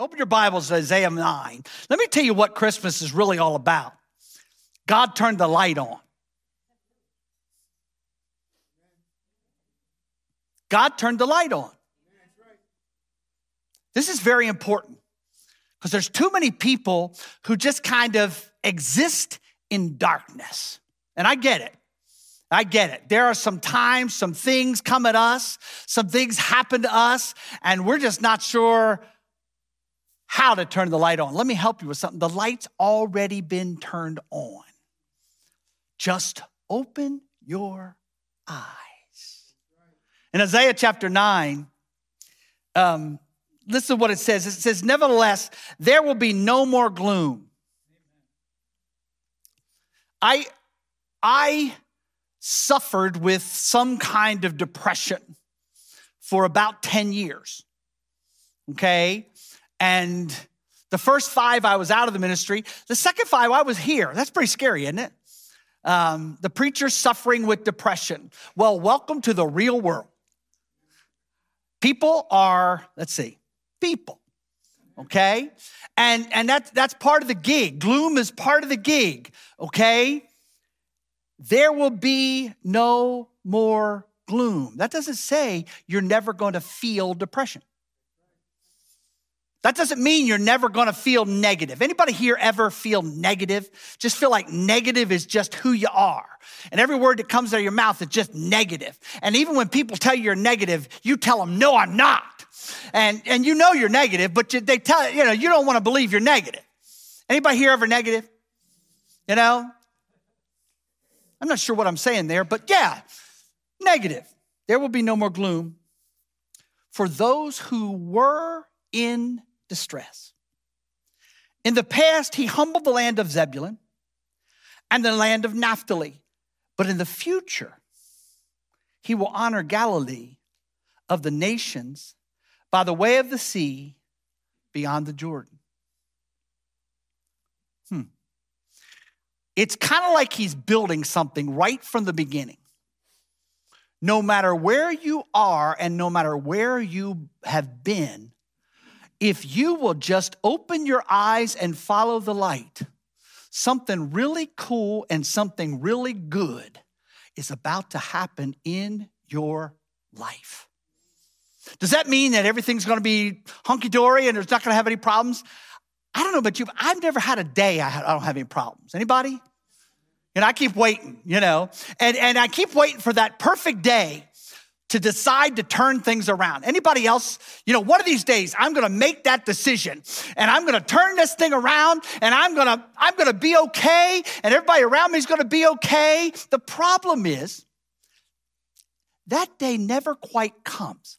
Open your Bibles to Isaiah 9. Let me tell you what Christmas is really all about. God turned the light on. God turned the light on. This is very important because there's too many people who just kind of exist in darkness. And I get it. I get it. There are some times, some things come at us, some things happen to us, and we're just not sure how to turn the light on. Let me help you with something. The light's already been turned on. Just open your eyes. In Isaiah chapter 9, um, listen to what it says. It says, Nevertheless, there will be no more gloom. I, I suffered with some kind of depression for about 10 years. Okay. And the first five, I was out of the ministry. The second five, I was here. That's pretty scary, isn't it? Um, the preacher suffering with depression. Well, welcome to the real world. People are, let's see, people. Okay? And and that's that's part of the gig. Gloom is part of the gig, okay? there will be no more gloom. That doesn't say you're never going to feel depression. That doesn't mean you're never to feel negative. Anybody here ever feel negative? Just feel like negative is just who you are. And every word that comes out of your mouth is just negative. And even when people tell you you're negative, you tell them, no, I'm not. And, and you know you're negative, but you, they tell you know, you don't want to believe you're negative. Anybody here ever negative? You know, I'm not sure what I'm saying there, but yeah, negative. There will be no more gloom for those who were in distress. In the past, he humbled the land of Zebulun and the land of Naphtali, but in the future, he will honor Galilee of the nations by the way of the sea beyond the Jordan. Hmm. It's kind of like he's building something right from the beginning. No matter where you are and no matter where you have been, if you will just open your eyes and follow the light, something really cool and something really good is about to happen in your life. Does that mean that everything's gonna be hunky dory and there's not gonna have any problems? I don't know about you, but I've never had a day I, don't have any problems. Anybody? And I keep waiting, you know, and, and I keep waiting for that perfect day to decide to turn things around. Anybody else, you know, one of these days I'm going to make that decision and I'm going to turn this thing around and I'm going to I'm going to be okay and everybody around me is going to be okay. The problem is that day never quite comes.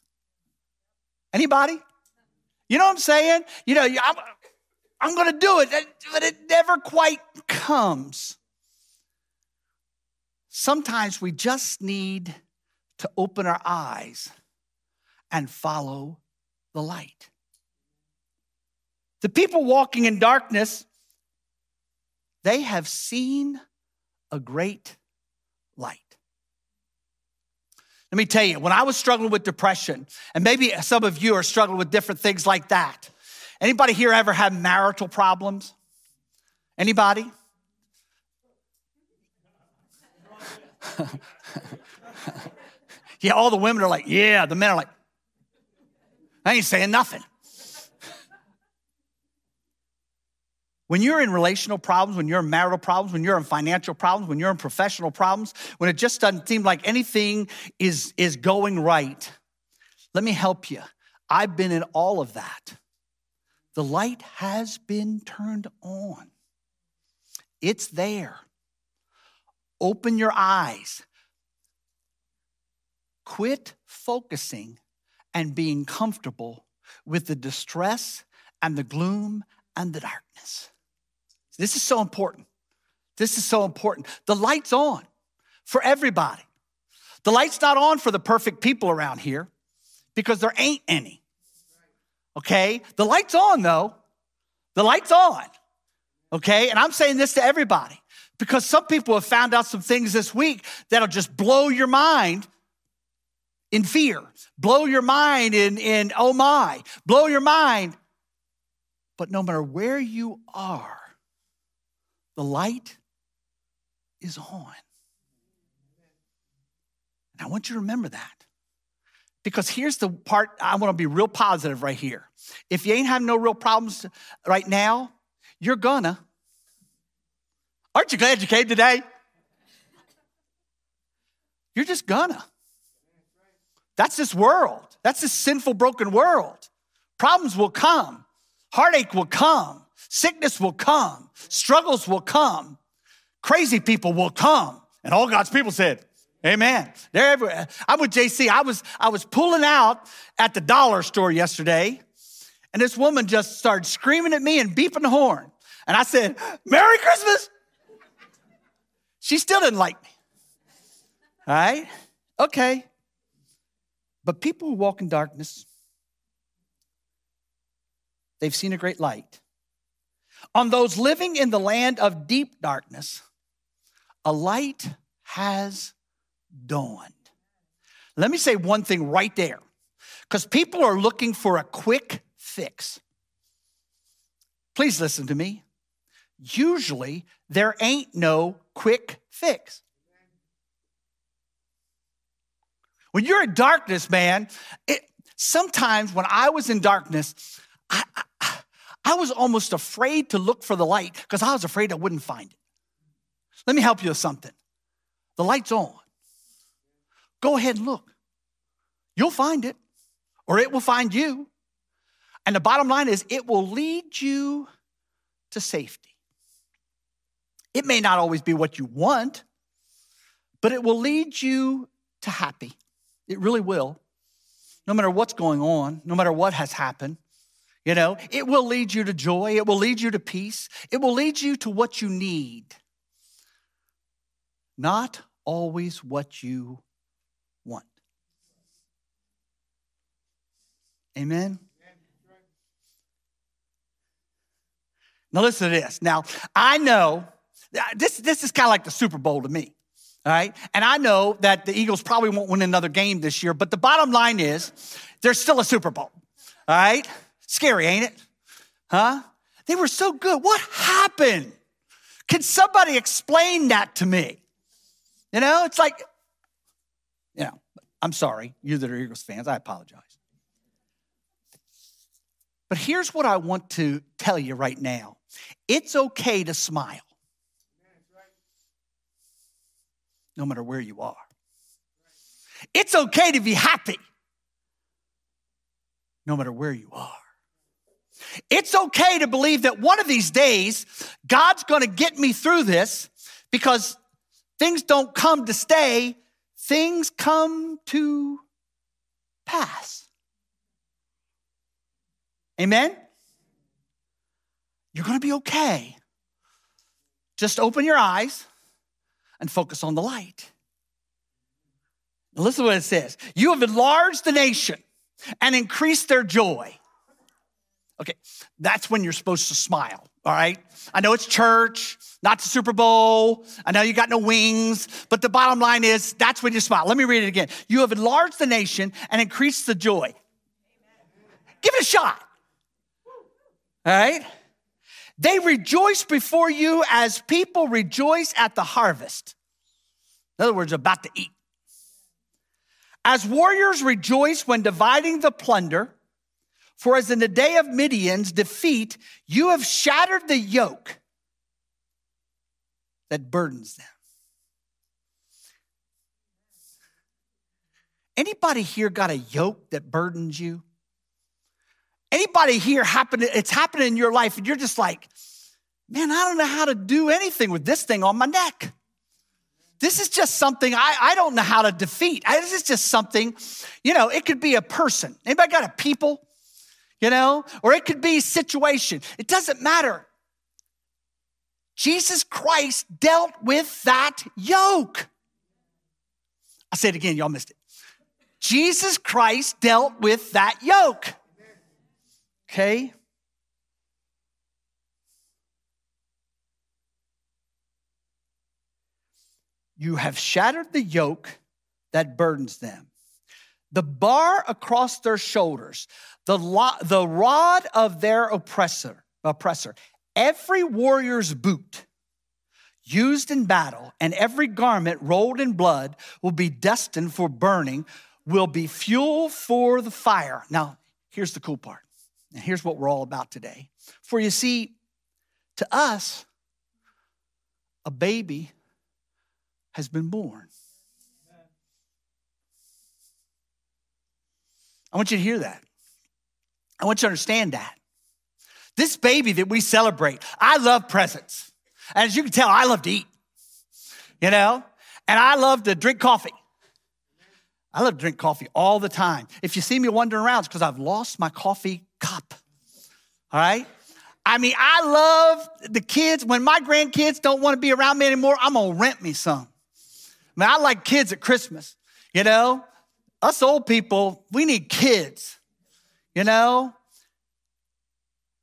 Anybody? You know what I'm saying? You know, I'm, I'm going to do it, but it never quite comes. Sometimes we just need to open our eyes and follow the light. The people walking in darkness, they have seen a great light. Let me tell you, when I was struggling with depression, and maybe some of you are struggling with different things like that, Anybody here ever had marital problems? Anybody? yeah, all the women are like, yeah. The men are like, I ain't saying nothing. When you're in relational problems, when you're in marital problems, when you're in financial problems, when you're in professional problems, when it just doesn't seem like anything is, is going right, let me help you. I've been in all of that. The light has been turned on. It's there. Open your eyes. Quit focusing and being comfortable with the distress and the gloom and the darkness. This is so important. This is so important. The light's on for everybody. The light's not on for the perfect people around here because there ain't any okay? The light's on though. The light's on, okay? And I'm saying this to everybody because some people have found out some things this week that'll just blow your mind in fear, blow your mind in, in oh my, blow your mind. But no matter where you are, the light is on. And I want you to remember that. Because here's the part I want to be real positive right here. If you ain't having no real problems right now, you're gonna. Aren't you glad you came today? You're just gonna. That's this world. That's this sinful, broken world. Problems will come, heartache will come, sickness will come, struggles will come, crazy people will come. And all God's people said, Amen. They're everywhere. I'm with JC. I was, I was pulling out at the dollar store yesterday, and this woman just started screaming at me and beeping the horn. And I said, Merry Christmas. She still didn't like me. All right? Okay. But people who walk in darkness, they've seen a great light. On those living in the land of deep darkness, a light has dawned. Let me say one thing right there, because people are looking for a quick fix. Please listen to me. Usually, there ain't no quick fix. When you're in darkness, man, it, sometimes when I was in darkness, I, I, I was almost afraid to look for the light because I was afraid I wouldn't find it. Let me help you with something. The light's on. Go ahead and look. You'll find it, or it will find you. And the bottom line is, it will lead you to safety. It may not always be what you want, but it will lead you to happy. It really will. No matter what's going on, no matter what has happened, you know, it will lead you to joy. It will lead you to peace. It will lead you to what you need, not always what you want. Amen. Now, listen to this. Now, I know this, this is kind of like the Super Bowl to me. All right. And I know that the Eagles probably won't win another game this year, but the bottom line is there's still a Super Bowl. All right. Scary, ain't it? Huh? They were so good. What happened? Can somebody explain that to me? You know, it's like, you know, I'm sorry, you that are Eagles fans, I apologize. But here's what I want to tell you right now it's okay to smile. No matter where you are. It's okay to be happy no matter where you are. It's okay to believe that one of these days God's to get me through this because things don't come to stay, things come to pass. Amen? You're to be okay. Just open your eyes and focus on the light. Now listen to what it says You have enlarged the nation and increased their joy. Okay, that's when you're supposed to smile, all right? I know it's church, not the Super Bowl. I know you got no wings, but the bottom line is that's when you smile. Let me read it again. You have enlarged the nation and increased the joy. Give it a shot, all right? They rejoice before you as people rejoice at the harvest. In other words, about to eat. As warriors rejoice when dividing the plunder, for as in the day of Midian's defeat, you have shattered the yoke that burdens them. Anybody here got a yoke that burdens you? Anybody here happen it's happening in your life and you're just like, man, I don't know how to do anything with this thing on my neck. This is just something I, I don't know how to defeat. I, this is just something, you know, it could be a person. Anybody got a people? You know, or it could be a situation. It doesn't matter. Jesus Christ dealt with that yoke. I say it again, y'all missed it. Jesus Christ dealt with that yoke. Okay? You have shattered the yoke that burdens them, the bar across their shoulders, the, lo- the rod of their oppressor. oppressor. Every warrior's boot used in battle and every garment rolled in blood will be destined for burning, will be fuel for the fire. Now, here's the cool part. And here's what we're all about today. For you see, to us, a baby has been born. I want you to hear that. I want you to understand that. This baby that we celebrate, I love presents. As you can tell, I love to eat, you know, and I love to drink coffee. I love to drink coffee all the time. If you see me wandering around, it's because I've lost my coffee cup. All right? I mean, I love the kids. When my grandkids don't want to be around me anymore, I'm gonna rent me some. I mean, I like kids at Christmas, you know? Us old people, we need kids, you know?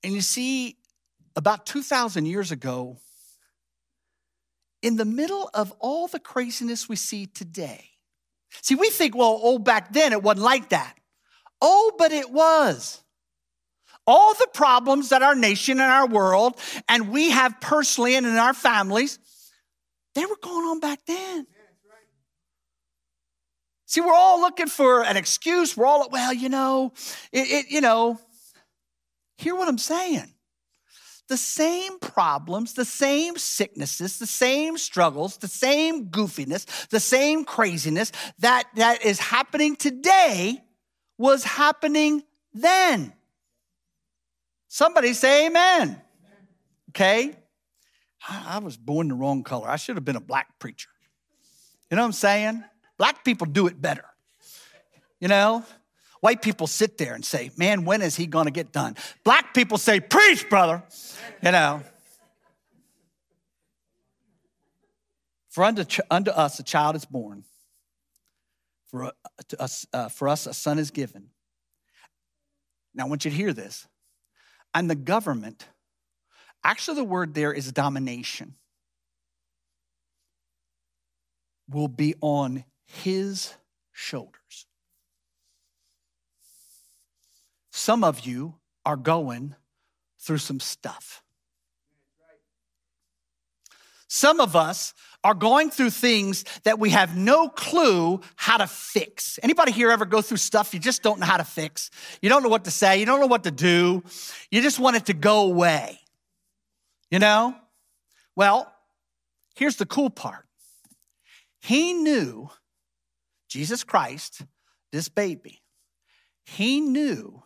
And you see, about 2,000 years ago, in the middle of all the craziness we see today, see, we think, well, oh, back then it wasn't like that. Oh, but it was. All the problems that our nation and our world, and we have personally and in our families, they were going on back then. See, we're all looking for an excuse. We're all, well, you know, it, it you know, hear what I'm saying. The same problems, the same sicknesses, the same struggles, the same goofiness, the same craziness that, that is happening today was happening then. Somebody say amen. Okay? I was born the wrong color. I should have been a black preacher. You know what I'm saying? Black people do it better. You know, white people sit there and say, Man, when is he to get done? Black people say, Preach, brother. You know. For unto, unto us a child is born, for, uh, us, uh, for us a son is given. Now, I want you to hear this. And the government, actually, the word there is domination, will be on his shoulders. Some of you are going through some stuff. Some of us are going through things that we have no clue how to fix. Anybody here ever go through stuff you just don't know how to fix? You don't know what to say, you don't know what to do. You just want it to go away. You know? Well, here's the cool part. He knew Jesus Christ, this baby, he knew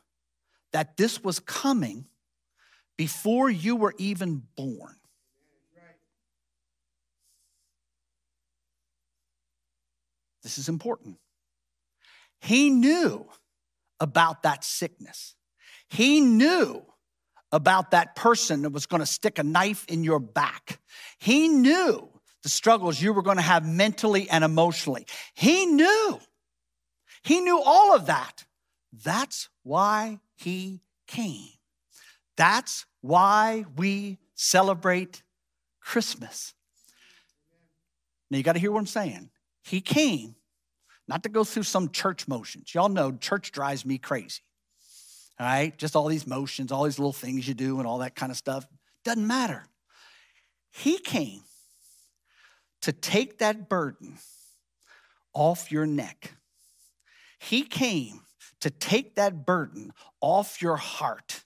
that this was coming before you were even born. This is important. He knew about that sickness. He knew about that person that was going to stick a knife in your back. He knew the struggles you were going to have mentally and emotionally. He knew. He knew all of that. That's why he came. That's why we celebrate Christmas. Now, you got to hear what I'm saying. He came not to go through some church motions. Y'all know church drives me crazy. All right? Just all these motions, all these little things you do, and all that kind of stuff. Doesn't matter. He came to take that burden off your neck. He came to take that burden off your heart.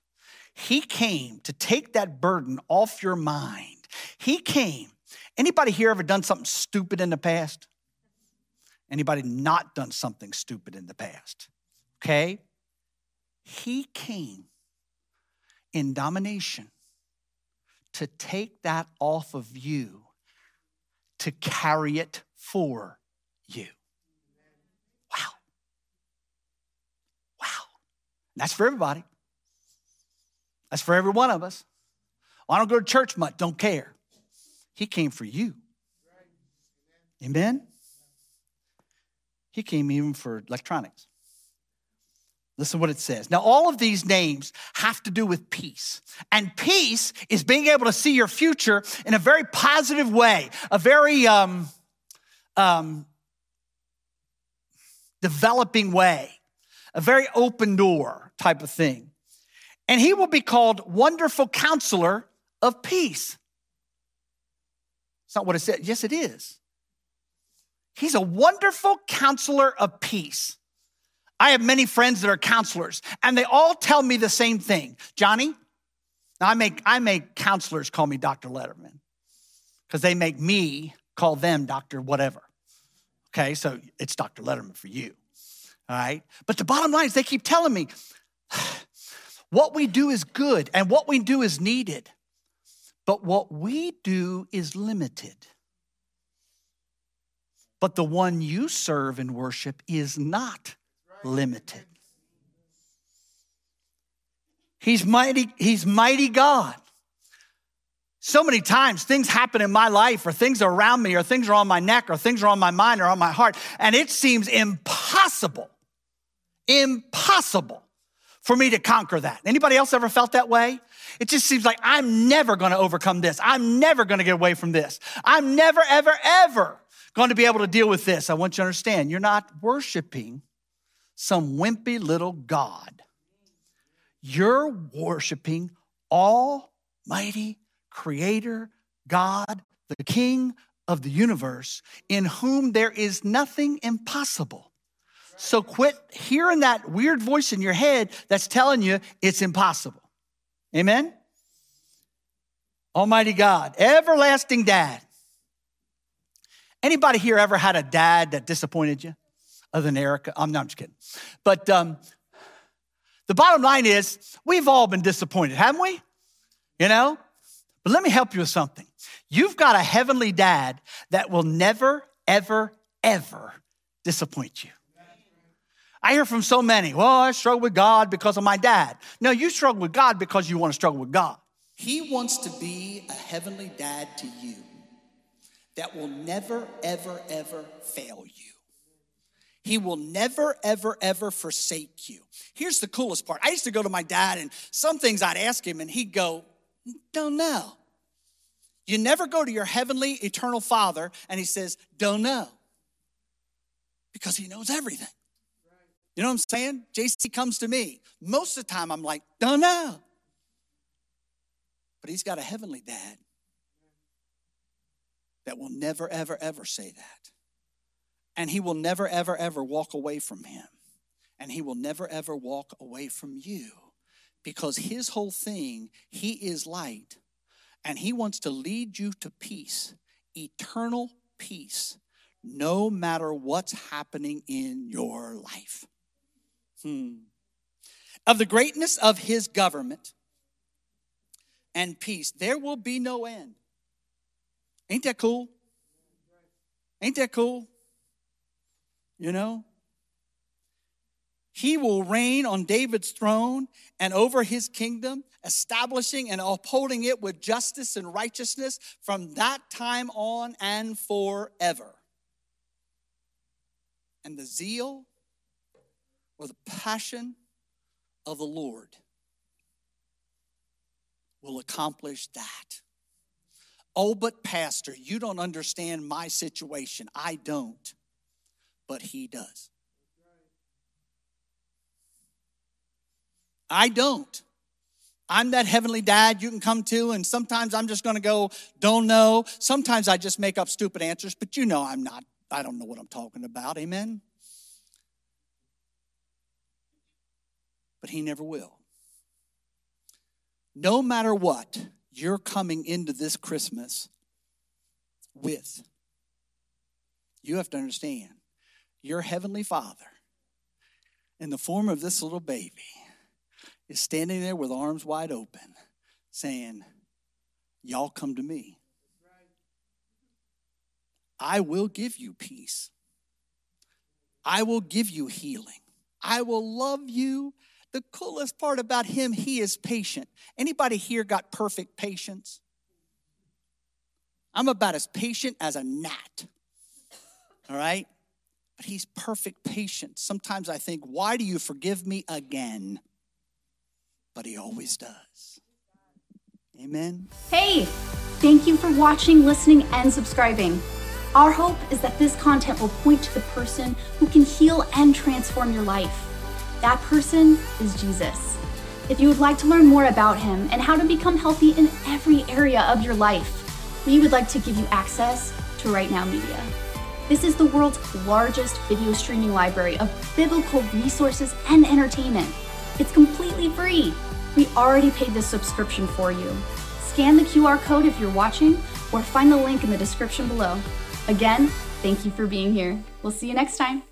He came to take that burden off your mind. He came. Anybody here ever done something stupid in the past? Anybody not done something stupid in the past? Okay? He came in domination to take that off of you to carry it for you. Wow. Wow. That's for everybody. That's for every one of us. Well, I don't go to church much, don't care. He came for you. Amen? He came even for electronics. Listen what it says. Now, all of these names have to do with peace. And peace is being able to see your future in a very positive way, a very um, um, developing way, a very open door type of thing. And he will be called Wonderful Counselor of Peace. It's not what it said. Yes, it is. He's a wonderful counselor of peace. I have many friends that are counselors, and they all tell me the same thing. Johnny, now I make I make counselors call me Dr. Letterman because they make me call them Dr. Whatever. Okay, so it's Dr. Letterman for you. All right. But the bottom line is they keep telling me what we do is good and what we do is needed, but what we do is limited. But the one you serve and worship is not limited. He's mighty, he's mighty God. So many times things happen in my life, or things are around me, or things are on my neck, or things are on my mind, or on my heart, and it seems impossible, impossible for me to conquer that. Anybody else ever felt that way? It just seems like I'm never gonna overcome this. I'm never gonna get away from this. I'm never, ever, ever going to be able to deal with this. I want you to understand you're not worshiping some wimpy little God. You're worshiping Almighty Creator, God, the King of the universe, in whom there is nothing impossible. So quit hearing that weird voice in your head that's telling you it's impossible. Amen? Almighty God, everlasting dad. Anybody here ever had a dad that disappointed you? Other than Erica? I'm not just kidding. But um, the bottom line is, we've all been disappointed, haven't we? You know? But let me help you with something. You've got a heavenly dad that will never, ever, ever disappoint you. I hear from so many, well, I struggle with God because of my dad. No, you struggle with God because you want to struggle with God. He wants to be a heavenly dad to you that will never, ever, ever fail you. He will never, ever, ever forsake you. Here's the coolest part. I used to go to my dad, and some things I'd ask him, and he'd go, Don't know. You never go to your heavenly, eternal Father, and he says, Don't know. Because he knows everything. You know what I'm saying? JC comes to me. Most of the time, I'm like, Don't know. But he's got a heavenly dad that will never, ever, ever say that. And he will never, ever, ever walk away from him. And he will never, ever walk away from you because his whole thing, he is light and he wants to lead you to peace, eternal peace, no matter what's happening in your life. Hmm. Of the greatness of his government and peace, there will be no end. Ain't that cool? Ain't that cool? You know? He will reign on David's throne and over his kingdom, establishing and upholding it with justice and righteousness from that time on and forever. And the zeal or the passion of the Lord will accomplish that. Oh, but Pastor, you don't understand my situation. I don't but He does. I don't. I'm that heavenly dad you can come to, and sometimes I'm just gonna go, don't know. Sometimes I just make up stupid answers, but you know I'm not, I don't know what I'm talking about. Amen? But He never will. No matter what you're coming into this Christmas with, you have to understand your heavenly Father, in the form of this little baby, is standing there with arms wide open, saying, Y'all come to me. I will give you peace. I will give you healing. I will love you. The coolest part about him, he is patient. Anybody here got perfect patience? I'm about as patient as a gnat. All right? but he's perfect patience. Sometimes I think, why do you forgive me again? But he always does. Amen. Hey, thank you for watching, listening, and subscribing. Our hope is that this content will point to the person who can heal and transform your life. That person is Jesus. If you would like to learn more about him and how to become healthy in every area of your life, we would like to give you access to RightNow Media. This is the world's largest video streaming library of biblical resources and entertainment. It's completely free. We already paid the subscription for you. Scan the QR code if you're watching or find the link in the description below. Again, thank you for being here. We'll see you next time.